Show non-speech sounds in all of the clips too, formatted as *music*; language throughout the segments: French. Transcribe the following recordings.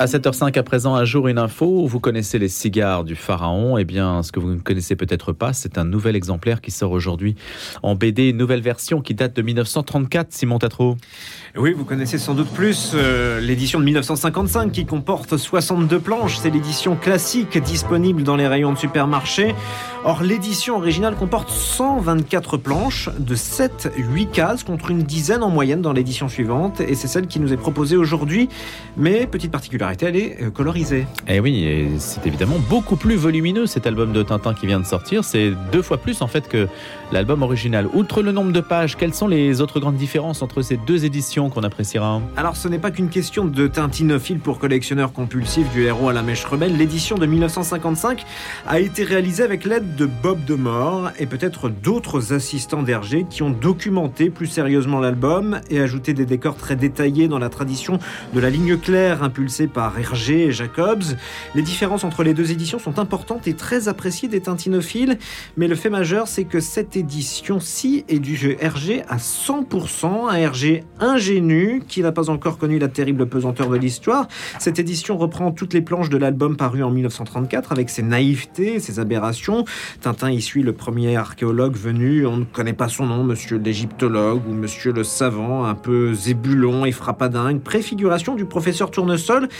À 7h05 à présent, un jour une info. Vous connaissez les cigares du pharaon. Eh bien, ce que vous ne connaissez peut-être pas, c'est un nouvel exemplaire qui sort aujourd'hui en BD, une nouvelle version qui date de 1934. Simon Tatro. Oui, vous connaissez sans doute plus euh, l'édition de 1955 qui comporte 62 planches. C'est l'édition classique disponible dans les rayons de supermarché. Or, l'édition originale comporte 124 planches de 7-8 cases contre une dizaine en moyenne dans l'édition suivante. Et c'est celle qui nous est proposée aujourd'hui. Mais petite particularité, elle est euh, colorisée. Eh oui, et c'est évidemment beaucoup plus volumineux cet album de Tintin qui vient de sortir. C'est deux fois plus en fait que l'album original. Outre le nombre de pages, quelles sont les autres grandes différences entre ces deux éditions qu'on appréciera? Alors, ce n'est pas qu'une question de tintinophile pour collectionneurs compulsifs du héros à la mèche rebelle. L'édition de 1955 a été réalisée avec l'aide de Bob Demore et peut-être d'autres assistants d'Hergé qui ont documenté plus sérieusement l'album et ajouté des décors très détaillés dans la tradition de la ligne claire impulsée par Hergé et Jacobs. Les différences entre les deux éditions sont importantes et très appréciées des tintinophiles, mais le fait majeur, c'est que cette édition-ci est du jeu Hergé à 100%, un Hergé ingénu qui n'a pas encore connu la terrible pesanteur de l'histoire. Cette édition reprend toutes les planches de l'album paru en 1934 avec ses naïvetés, ses aberrations. Tintin y suit le premier archéologue venu, on ne connaît pas son nom, monsieur l'égyptologue ou monsieur le savant, un peu zébulon et frappadingue, préfiguration du professeur Tournesol.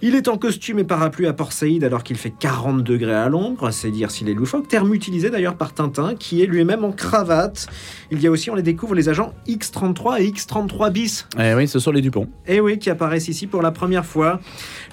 Il est en costume et parapluie à Port Saïd alors qu'il fait 40 degrés à l'ombre, c'est dire s'il est loufoque, terme utilisé d'ailleurs par Tintin qui est lui-même en cravate. Il y a aussi, on les découvre, les agents X33 et X33 bis. Eh oui, ce sont les Dupont. Eh oui, qui apparaissent ici pour la première fois.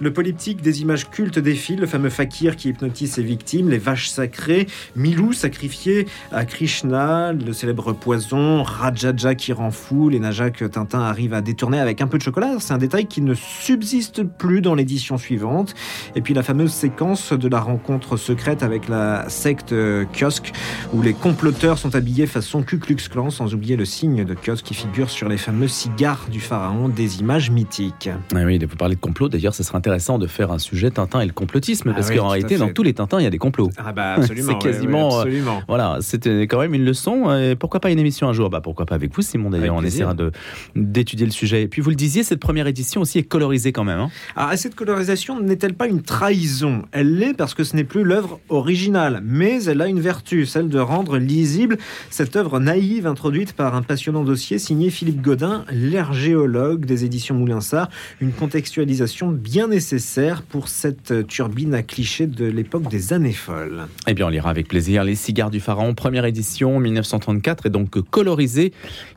Le polyptyque des images cultes défile, le fameux fakir qui hypnotise ses victimes, les vaches sacrées, Milou sacrifié à Krishna, le célèbre poison, Rajaja qui rend fou, les najas que Tintin arrive à détourner avec un peu de chocolat. C'est un détail qui ne subsiste plus dans l'édition suivante. Et puis la fameuse séquence de la rencontre secrète avec la secte kiosque, où les comploteurs sont habillés façon Ku Klux Klan, sans oublier le signe de kiosque qui figure sur les fameux cigares du pharaon, des images mythiques. Ah oui, vous parlez de complot. D'ailleurs, ce serait intéressant de faire un sujet Tintin et le complotisme, parce Ah qu'en réalité, dans tous les Tintins, il y a des complots. Ah bah absolument. *laughs* C'est quasiment, ouais, absolument. Voilà, c'était quand même une leçon. Et pourquoi pas une émission un jour? Bah pourquoi pas avec vous, Simon. D'ailleurs, on essaiera de d'étudier le sujet. Et puis vous le disiez, cette première édition aussi est colorisée quand même. hein. Ah, cette colorisation n'est-elle pas une trahison? Elle l'est parce que ce n'est plus l'œuvre originale, mais elle a une vertu, celle de rendre lisible cette œuvre naïve introduite par un passionnant dossier signé Philippe Godin, l'ergéologue des éditions Moulinsart, une contextualisation bien nécessaire pour cette turbine à clichés de l'époque des années folles. Eh bien, on lira avec plaisir Les Cigares du Pharaon, première édition 1934, et donc colorisée,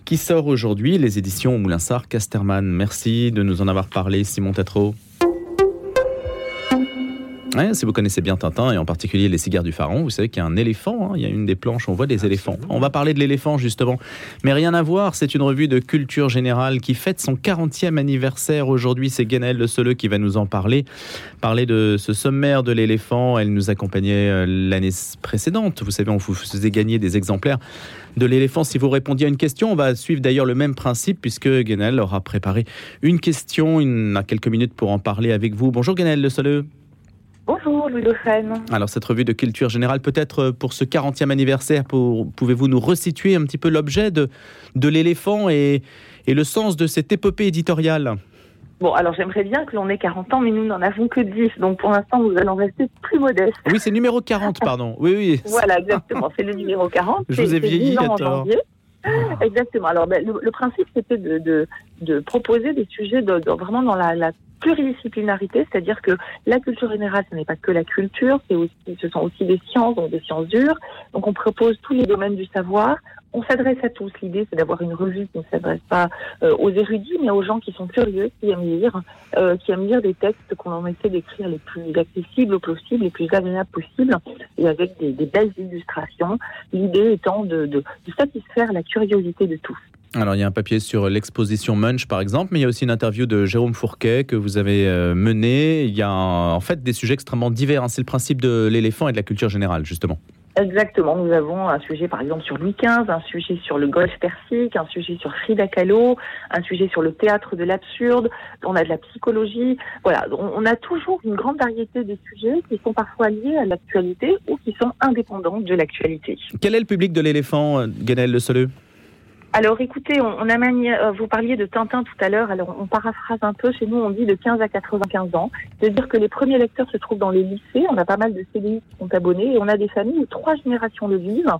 qui sort aujourd'hui. Les éditions Moulinsart Casterman. Merci de nous en avoir parlé, Simon Tatro. Ouais, si vous connaissez bien Tintin et en particulier les cigares du pharaon, vous savez qu'il y a un éléphant. hein, il y a une des planches, on voit des éléphants. On va parler de l'éléphant justement, mais rien à voir. C'est une revue de culture générale qui fête son 40e anniversaire aujourd'hui. C'est Guénel Le Soleux qui va nous en parler. Parler de ce sommaire de l'éléphant. Elle nous accompagnait euh, l'année précédente. Vous savez, on vous faisait gagner des exemplaires de l'éléphant si vous répondiez à une question. On va suivre d'ailleurs le même principe puisque Guénel aura préparé une question. Il a quelques minutes pour en parler avec vous. Bonjour Guénel Le Soleux. Bonjour Louis Dauphren. Alors cette revue de culture générale, peut-être euh, pour ce 40e anniversaire, pouvez-vous nous resituer un petit peu l'objet de, de l'éléphant et, et le sens de cette épopée éditoriale? Bon, alors j'aimerais bien que l'on ait 40 ans, mais nous n'en avons que 10, donc pour l'instant nous allons rester plus modestes. Oui, c'est numéro 40, pardon. Oui, oui. *laughs* Voilà, exactement, c'est le numéro 40. Je vous ai vieilli 10 ans en à tort. janvier. Exactement. Alors, ben, le, le principe, c'était de, de, de proposer des sujets de, de- vraiment dans la, la pluridisciplinarité, c'est-à-dire que la culture générale, ce n'est pas que la culture, c'est aussi, ce sont aussi des sciences, donc des sciences dures. Donc, on propose tous les domaines du savoir. On s'adresse à tous. L'idée, c'est d'avoir une revue qui ne s'adresse pas euh, aux érudits, mais aux gens qui sont curieux, qui aiment lire, euh, qui aiment lire des textes qu'on essaie d'écrire les plus accessibles possibles, les plus agréables possibles, et avec des, des belles illustrations. L'idée étant de, de, de satisfaire la curiosité de tous. Alors il y a un papier sur l'exposition Munch par exemple, mais il y a aussi une interview de Jérôme Fourquet que vous avez euh, menée. Il y a un- en fait des sujets extrêmement divers. hein. C'est le principe de l'éléphant et de la culture générale justement. Exactement. Nous avons un sujet, par exemple, sur Louis XV, un sujet sur le golfe persique, un sujet sur Frida Kahlo, un sujet sur le théâtre de l'absurde. On a de la psychologie. Voilà. On, on a toujours une grande variété de sujets qui sont parfois liés à l'actualité ou qui sont indépendants de l'actualité. Quel est le public de l'éléphant, euh, Ganel Le Soleux? Alors écoutez, on, a manié, euh, vous parliez de Tintin tout à l'heure, alors on paraphrase un peu, chez nous on dit de 15 à 95 ans, c'est-à-dire que les premiers lecteurs se trouvent dans les lycées, on a pas mal de CDI qui sont abonnés. Et on a des familles où trois générations le vivent.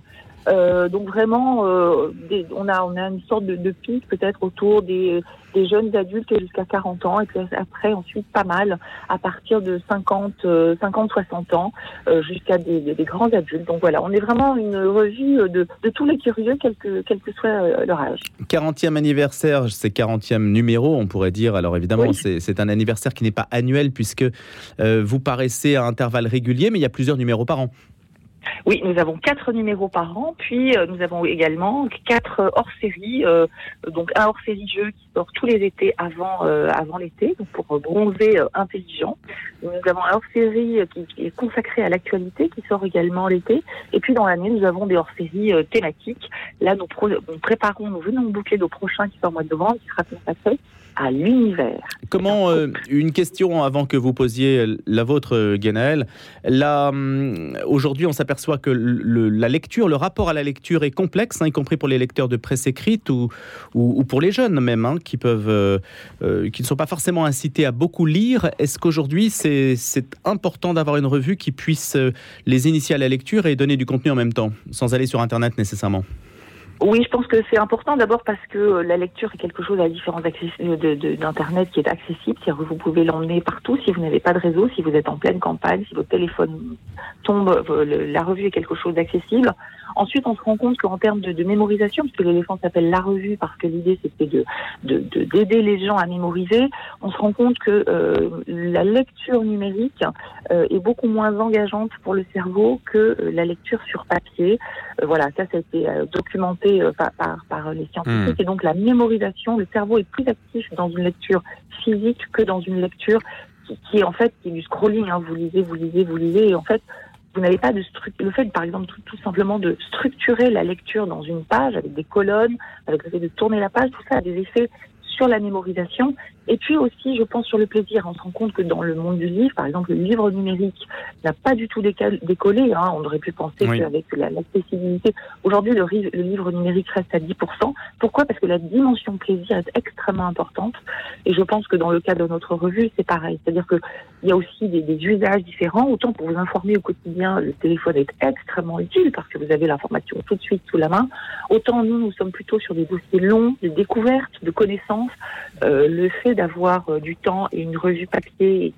Euh, donc vraiment, euh, on, a, on a une sorte de, de pic peut-être autour des, des jeunes adultes jusqu'à 40 ans et puis après ensuite pas mal à partir de 50, 50 60 ans euh, jusqu'à des, des, grands adultes. Donc voilà, on est vraiment une revue de, de tous les curieux, quel que, quel que soit euh, leur âge. 40e anniversaire, c'est 40e numéro, on pourrait dire. Alors évidemment, c'est un anniversaire qui n'est pas annuel puisque euh, vous paraissez à intervalles réguliers, mais il y a plusieurs numéros par an. Oui, nous avons quatre numéros par an, puis euh, nous avons également quatre hors-séries, euh, donc un hors-série jeu qui sort tous les étés avant euh, avant l'été, donc pour bronzer intelligent. Nous avons un hors-série qui, est consacré à l'actualité, qui sort également l'été, et puis dans l'année nous avons des hors-séries thématiques. Là, nous, préparons, nous venons boucler nos prochains qui sort au mois de novembre, qui sera consacré à l'univers. Comment, euh, une question avant que vous posiez la vôtre, Guénaël. Hum, aujourd'hui, on s'aperçoit que la lecture, le rapport à la lecture est complexe, hein, y compris pour les lecteurs de presse écrite ou, ou, pour les jeunes même, hein, qui, peuvent, euh, euh, qui ne sont pas forcément incités à beaucoup lire. Est-ce qu'aujourd'hui, c'est important d'avoir une revue qui puisse les initier à la lecture et donner du contenu en même temps, sans aller sur Internet nécessairement? Oui, je pense que c'est important d'abord parce que la lecture est quelque chose à la différence d'Internet qui est accessible. cest vous pouvez l'emmener partout si vous n'avez pas de réseau, si vous êtes en pleine campagne, si votre téléphone tombe, la revue est quelque chose d'accessible. Ensuite, on se rend compte qu'en termes de, de, mémorisation, puisque l'éléphant s'appelle la revue parce que l'idée c'était de d'aider les gens à mémoriser, on se rend compte que euh, la lecture numérique euh, est beaucoup moins engageante pour le cerveau que euh, la lecture sur papier. voilà, ça, ça a été documenté par, par, les scientifiques. Hmm. Et donc la mémorisation, le cerveau est plus actif dans une lecture physique que dans une lecture qui, qui est en fait qui est du scrolling. Hein. Vous lisez, vous lisez, vous lisez, et en fait vous n'avez pas de structure. Le fait, par exemple, tout, tout, simplement de structurer la lecture dans une page avec des colonnes, avec le fait de tourner la page, tout ça a des effets sur la mémorisation et puis aussi, je pense, sur le plaisir. On se rend compte que dans le monde du livre, par exemple, le livre numérique n'a pas du tout décollé. Hein. On aurait pu penser qu'avec l'accessibilité, aujourd'hui, le, le, livre numérique reste à 10%. Pourquoi? Parce que la dimension plaisir est extrêmement importante. Et je pense que dans le cas de notre revue, c'est pareil. C'est-à-dire qu'il y a aussi des, des, usages différents. Autant pour vous informer au quotidien, le téléphone est extrêmement utile parce que vous avez l'information tout de suite sous la main. Autant nous, nous sommes plutôt sur des dossiers longs, de découvertes, de connaissances. Euh, le fait d'avoir euh, du temps et une revue papier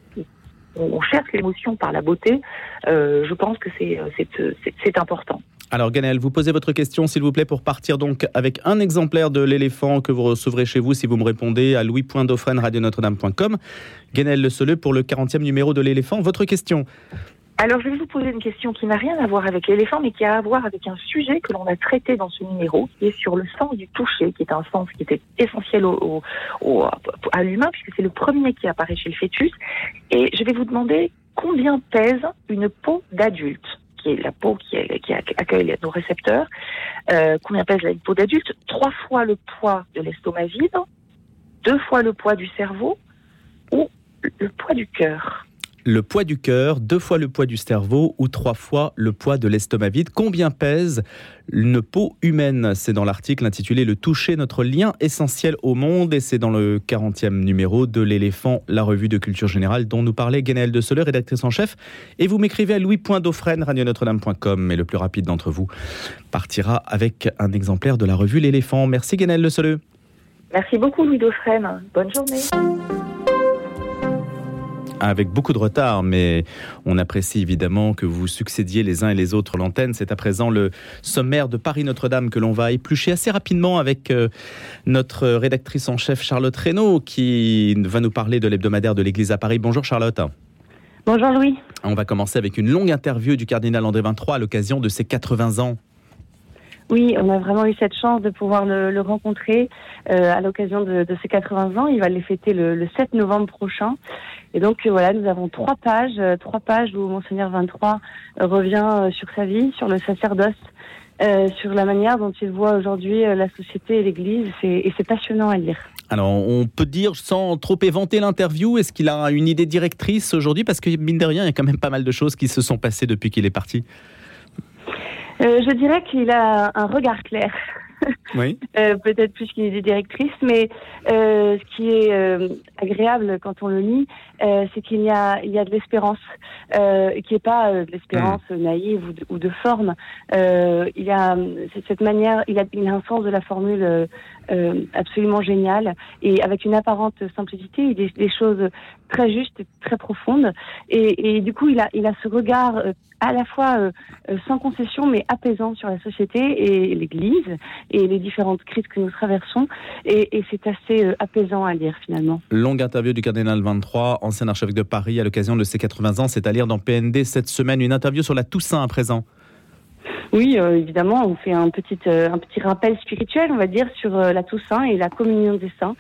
on cherche l'émotion par la beauté, euh, je pense que euh, c'est important. Alors Ganel, vous posez votre question s'il vous plaît pour partir donc avec un exemplaire de l'éléphant que vous recevrez chez vous si vous me répondez à louis.dauphren.radionotre-dame.com. Ganel Le Soleux pour le 40e numéro de l'éléphant. Votre question alors, je vais vous poser une question qui n'a rien à voir avec l'éléphant, mais qui a à voir avec un sujet que l'on a traité dans ce numéro, qui est sur le sens du toucher, qui est un sens qui était essentiel au, à l'humain, puisque c'est le premier qui apparaît chez le fœtus. Et je vais vous demander combien pèse une peau d'adulte qui est la peau qui, accueille nos récepteurs, euh, combien pèse la peau d'adulte? Trois fois le poids de l'estomac vide, deux fois le poids du cerveau ou le poids du cœur? Le poids du cœur, deux fois le poids du cerveau ou trois fois le poids de l'estomac vide. Combien pèse une peau humaine? C'est dans l'article intitulé Le toucher, notre lien essentiel au monde et c'est dans le 40e numéro de l'éléphant, la revue de culture générale dont nous parlait Guénaëlle de Soler, rédactrice en chef. Et vous m'écrivez à louis.dauphren, radionotre-dame.com et le plus rapide d'entre vous partira avec un exemplaire de la revue L'éléphant. Merci Guénaëlle de Soler. Merci beaucoup Louis Dauphren. Bonne journée avec beaucoup de retard, mais on apprécie évidemment que vous succédiez les uns et les autres l'antenne. C'est à présent le sommaire de Paris-Notre-Dame que l'on va éplucher assez rapidement avec euh, notre rédactrice en chef Charlotte Reynaud qui va nous parler de l'hebdomadaire de l'Église à Paris. Bonjour Charlotte. Bonjour Louis. On va commencer avec une longue interview du cardinal André 23 à l'occasion de ses 80 ans. Oui, on a vraiment eu cette chance de pouvoir le, rencontrer euh, à l'occasion de, ses 80 ans. Il va les fêter le, 7 novembre prochain. Et donc euh, voilà, nous avons trois pages, euh, trois pages où Monseigneur 23 revient sur sa vie, sur le sacerdoce, sur la manière dont il voit aujourd'hui la société et l'Église. Et c'est passionnant à lire. Alors, on peut dire, sans trop éventer l'interview, est-ce qu'il a une idée directrice aujourd'hui? Parce que, mine de rien, il y a quand même pas mal de choses qui se sont passées depuis qu'il est parti. Euh, je dirais qu'il a un regard clair. *laughs* oui. peut-être plus qu'une idée directrice, mais ce qui est agréable quand on le lit, c'est qu'il y a, il y a de l'espérance, qui n'est pas de l'espérance hmm. naïve ou de, forme. il y a cette manière, il a, il a un sens de la formule euh, absolument génial et avec une apparente simplicité, dit des choses très justes très profondes. Et, et, du coup, il a, il a ce regard euh, à la fois euh, sans concession mais apaisant sur la société et l'Église et les différentes crises que nous traversons. Et, et c'est assez apaisant à lire finalement. Longue interview du cardinal 23, ancien archevêque de Paris, à l'occasion de ses 80 ans. C'est à lire dans PND cette semaine. Une interview sur la Toussaint à présent. Oui, euh, évidemment, on fait un petit euh, un petit rappel spirituel, on va dire, sur euh, la Toussaint et la communion des saints,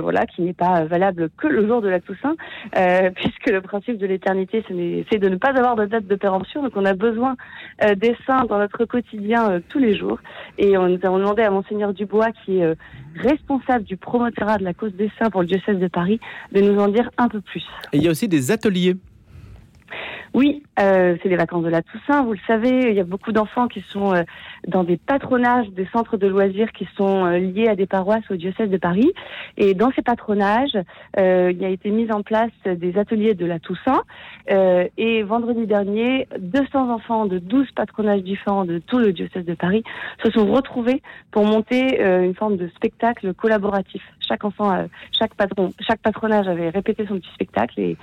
voilà, qui n'est pas valable que le jour de la Toussaint, *laughs* puisque le principe de l'éternité, c'est de ne pas avoir de date de péremption, donc on a besoin des saints dans notre quotidien tous les jours. Et on nous avons demandé à monseigneur Dubois, qui est responsable du promotorat de la cause des saints pour le diocèse de Paris, de nous en dire un peu plus. Et il y a aussi des ateliers oui, euh, c'est les vacances de la Toussaint, vous le savez. Il y a beaucoup d'enfants qui sont euh, dans des patronages, des centres de loisirs qui sont euh, liés à des paroisses au diocèse de Paris. Et dans ces patronages, il y a été mis en place des ateliers de la Toussaint. et vendredi dernier, 200 enfants de 12 patronages différents de tout le diocèse de Paris se sont retrouvés pour monter une forme de spectacle collaboratif. Chaque enfant, chaque patron, chaque patronage avait répété son petit spectacle et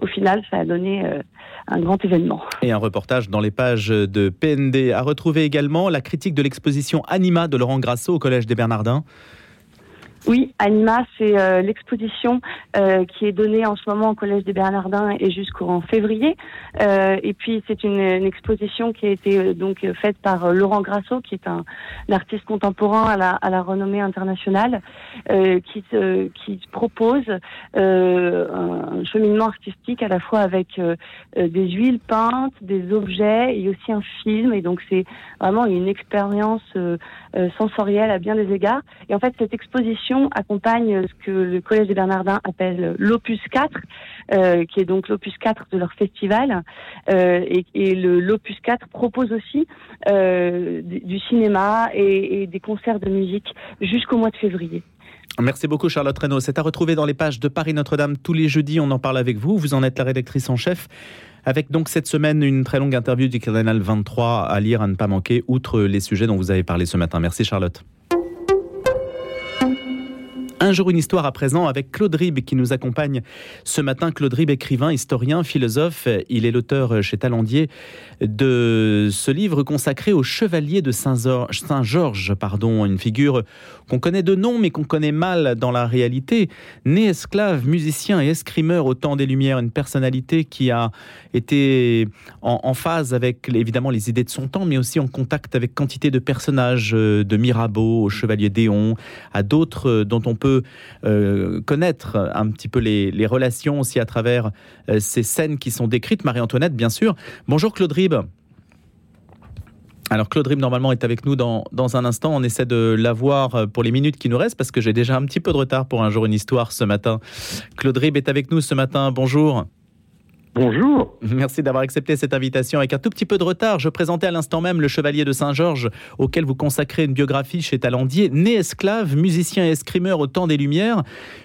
au final, ça a donné euh, un grand événement. Et un reportage dans les pages de PND. À retrouver également la critique de l'exposition Anima de Laurent Grasso au Collège des Bernardins. Oui, Anima, c'est euh, l'exposition euh, qui est donnée en ce moment au Collège des Bernardins et jusqu'en février. Euh, et puis c'est une, exposition qui a été donc faite par Laurent Grasso, qui est un, artiste contemporain à la, à la renommée internationale, qui, qui propose un cheminement artistique à la fois avec des huiles peintes, des objets et aussi un film. Et donc c'est vraiment une expérience sensorielle à bien des égards. Et en fait cette exposition accompagne ce que le Collège des Bernardins appelle l'Opus 4, euh, qui est donc l'Opus 4 de leur festival. Euh, et, le l'Opus 4 propose aussi euh, du, cinéma et, des concerts de musique jusqu'au mois de février. Merci beaucoup Charlotte Reynaud. C'est à retrouver dans les pages de Paris Notre-Dame tous les jeudis. On en parle avec vous. Vous en êtes la rédactrice en chef. Avec donc cette semaine une très longue interview du Cardinal 23 à lire, à ne pas manquer, outre les sujets dont vous avez parlé ce matin. Merci Charlotte. Un jour une histoire à présent avec Claude Rib qui nous accompagne ce matin. Claude Rib, écrivain, historien, philosophe. Il est l'auteur chez Talandier de ce livre consacré au chevalier de Saint-Georges, pardon, une figure qu'on connaît de nom mais qu'on connaît mal dans la réalité. Né esclave, musicien et escrimeur au temps des Lumières, une personnalité qui a été en, phase avec évidemment les idées de son temps, mais aussi en contact avec quantité de personnages, de Mirabeau au chevalier Déon, à d'autres dont on peut euh, connaître un petit peu les, relations aussi à travers euh, ces scènes qui sont décrites. Marie-Antoinette, bien sûr. Bonjour Claude Rib. Alors Claude Rib, normalement, est avec nous dans, dans un instant. On essaie de l'avoir euh, pour les minutes qui nous restent parce que j'ai déjà un petit peu de retard pour un jour une histoire ce matin. Claude Rib est avec nous ce matin. Bonjour. Bonjour. Merci d'avoir accepté cette invitation avec un tout petit peu de retard. Je présentais à l'instant même le Chevalier de Saint-Georges, auquel vous consacrez une biographie chez Talandier. Né esclave, musicien et escrimeur au temps des Lumières,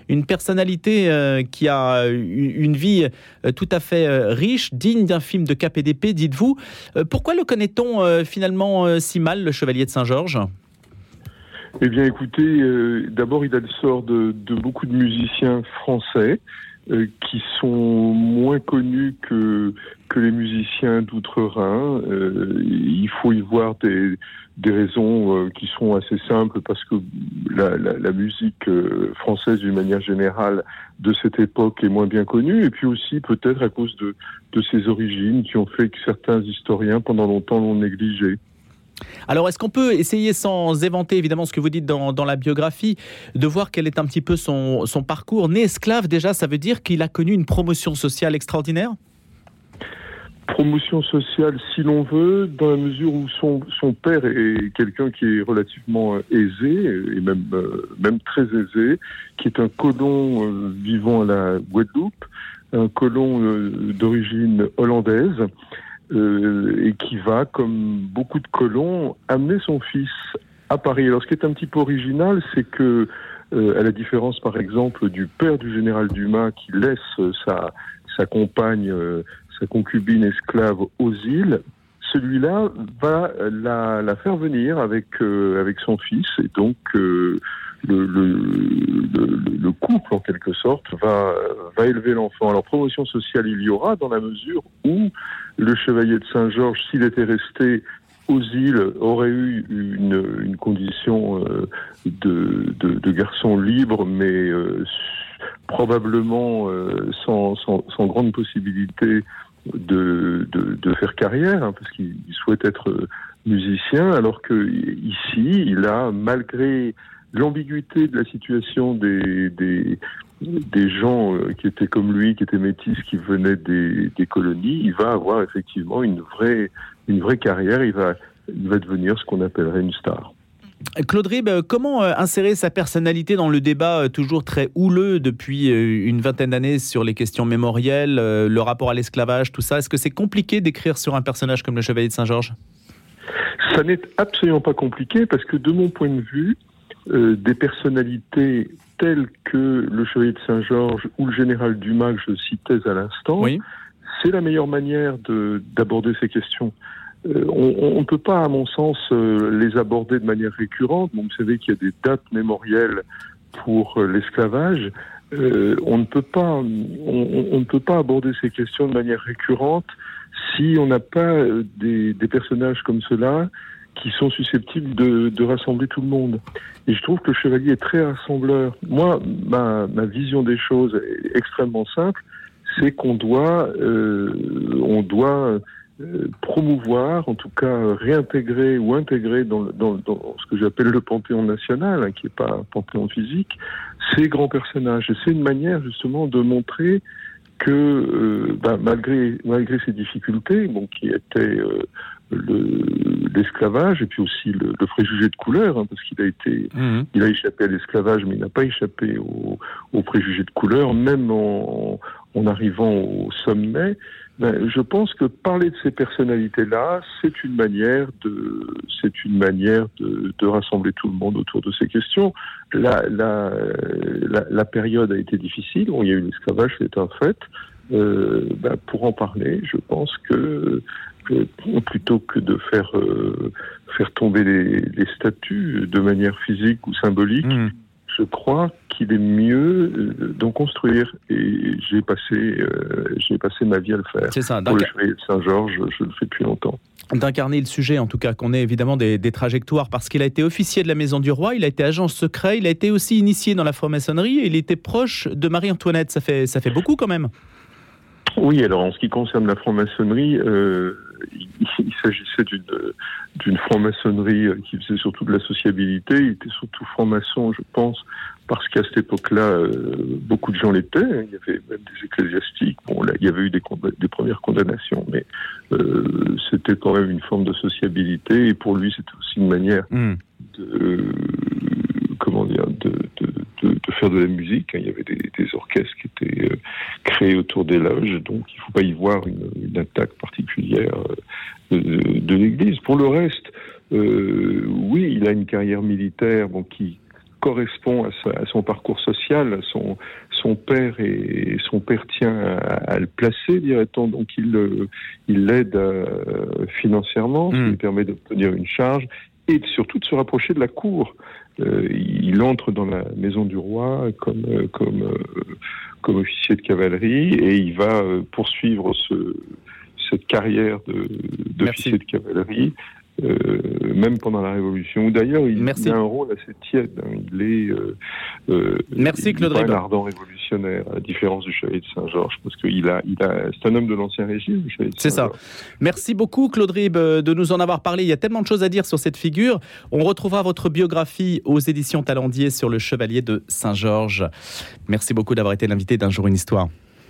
une personnalité euh, qui a une vie euh, tout à fait euh, riche, digne d'un film de KPDP, dites-vous. pourquoi le connaît-on finalement si mal, le Chevalier de Saint-Georges? Eh bien, écoutez, d'abord, il a le sort de beaucoup de musiciens français. Qui sont moins connus que, que les musiciens d'outre-Rhin. Euh, il faut y voir des, des raisons euh, qui sont assez simples parce que la, musique française d'une manière générale de cette époque est moins bien connue et puis aussi peut-être à cause de, de ses origines qui ont fait que certains historiens pendant longtemps l'ont négligé. Alors, est-ce qu'on peut essayer, sans éventer évidemment ce que vous dites dans, la biographie, de voir quel est un petit peu son, parcours? Né esclave, déjà, ça veut dire qu'il a connu une promotion sociale extraordinaire? Promotion sociale, si l'on veut, dans la mesure où son, père est quelqu'un qui est relativement euh, aisé, et même, euh, même très aisé, qui est un colon euh, vivant à la Guadeloupe, un colon d'origine hollandaise. Euh, et qui va, comme beaucoup de colons, amener son fils à Paris. Alors, ce qui est un petit peu original, c'est que, euh, à la différence, par exemple, du père du général Dumas qui laisse sa, compagne, euh, sa concubine esclave aux îles, celui-là va la, faire venir avec, euh, avec son fils et donc euh, le, le, le, le, couple en quelque sorte va, va élever l'enfant. Alors promotion sociale il y aura dans la mesure où le chevalier de Saint-Georges, s'il était resté aux îles, aurait eu une, condition euh, de, garçon libre, mais probablement sans, sans, sans, grande possibilité de, de, faire carrière, hein, parce qu'il souhaite être musicien, alors que ici, il a, malgré l'ambiguïté de la situation des, des, des gens euh, qui étaient comme lui, qui étaient métis, qui venaient des, des, colonies, il va avoir effectivement une vraie, une vraie carrière, il va, il va devenir ce qu'on appellerait une star. Claude Rib, comment euh, insérer sa personnalité dans le débat euh, toujours très houleux depuis une vingtaine d'années sur les questions mémorielles, le rapport à l'esclavage, tout ça? Est-ce que c'est compliqué d'écrire sur un personnage comme le Chevalier de Saint-Georges? Ça n'est absolument pas compliqué parce que de mon point de vue, euh, des personnalités telles que le chevalier de Saint-Georges ou le général Dumas que je citais à l'instant, oui. c'est la meilleure manière d'aborder ces questions. Euh, on ne peut pas, à mon sens, euh, les aborder de manière récurrente. Bon, vous savez qu'il y a des dates mémorielles pour euh, l'esclavage. on ne peut pas, on, on, ne peut pas aborder ces questions de manière récurrente si on n'a pas des, des personnages comme cela qui sont susceptibles de, de, rassembler tout le monde. Et je trouve que le chevalier est très rassembleur. Moi, ma, ma vision des choses est extrêmement simple, c'est qu'on doit, euh, on doit euh, promouvoir, en tout cas réintégrer ou intégrer dans, dans, dans ce que j'appelle le panthéon national, hein, qui n'est pas un panthéon physique, ces grands personnages. Et c'est une manière justement de montrer que euh, bah, malgré malgré ces difficultés, bon, qui étaient euh, l'esclavage et puis aussi le, le, préjugé de couleur, hein, parce qu'il a été, mmh. il a échappé à l'esclavage, mais il n'a pas échappé au, au, préjugé de couleur, même en, en arrivant au sommet. Ben, je pense que parler de ces personnalités-là, c'est une manière de, c'est une manière de, de, rassembler tout le monde autour de ces questions. La, la, la, la période a été difficile. Il y a eu l'esclavage, c'est un fait. Euh, ben, pour en parler, je pense que plutôt que de faire euh, faire tomber les, les, statues de manière physique ou symbolique, mmh. Je crois qu'il est mieux euh, d'en construire. Et j'ai passé euh, j'ai passé ma vie à le faire. C'est ça. Pour le Saint-Georges, je le fais depuis longtemps d'incarner le sujet, en tout cas, qu'on ait évidemment des, des trajectoires, parce qu'il a été officier de la Maison du Roi, il a été agent secret, il a été aussi initié dans la franc-maçonnerie, et il était proche de Marie-Antoinette. Ça fait, ça fait beaucoup quand même. Oui, alors en ce qui concerne la franc-maçonnerie, euh, il, il s'agissait d'une franc-maçonnerie qui faisait surtout de la sociabilité. Il était surtout franc-maçon, je pense, parce qu'à cette époque-là, euh, beaucoup de gens l'étaient. Il y avait même des ecclésiastiques. Bon, là, il y avait eu des, des premières condamnations, mais euh, c'était quand même une forme de sociabilité. Et pour lui, c'était aussi une manière mmh. de comment dire de, de, de, de, faire de la musique. Il y avait des, des orchestres qui étaient euh, créés autour des loges, donc il ne faut pas y voir une, une attaque particulière de, de l'Église. Pour le reste, euh, oui, il a une carrière militaire bon, qui correspond à, sa, à, son parcours social. Son, son père et son père tient à, à le placer, dirait-on, donc il l'aide euh, financièrement, ce qui lui permet d'obtenir une charge et surtout de se rapprocher de la cour. Euh, il entre dans la maison du roi comme euh, comme euh, comme officier de cavalerie et il va poursuivre ce, cette carrière d'officier de, de, cavalerie même pendant la Révolution. D'ailleurs, il, il, a un rôle assez tiède. Hein. Il est, euh, euh, Merci, Claude il est un ardent révolutionnaire, à la différence du chevalier de Saint-Georges, parce qu'il a, il a, c'est un homme de l'ancien régime. C'est ça. Merci beaucoup, Claude Rib, de nous en avoir parlé. Il y a tellement de choses à dire sur cette figure. On retrouvera votre biographie aux éditions Talendier sur le chevalier de Saint-Georges. Merci beaucoup d'avoir été l'invité d'un jour une histoire.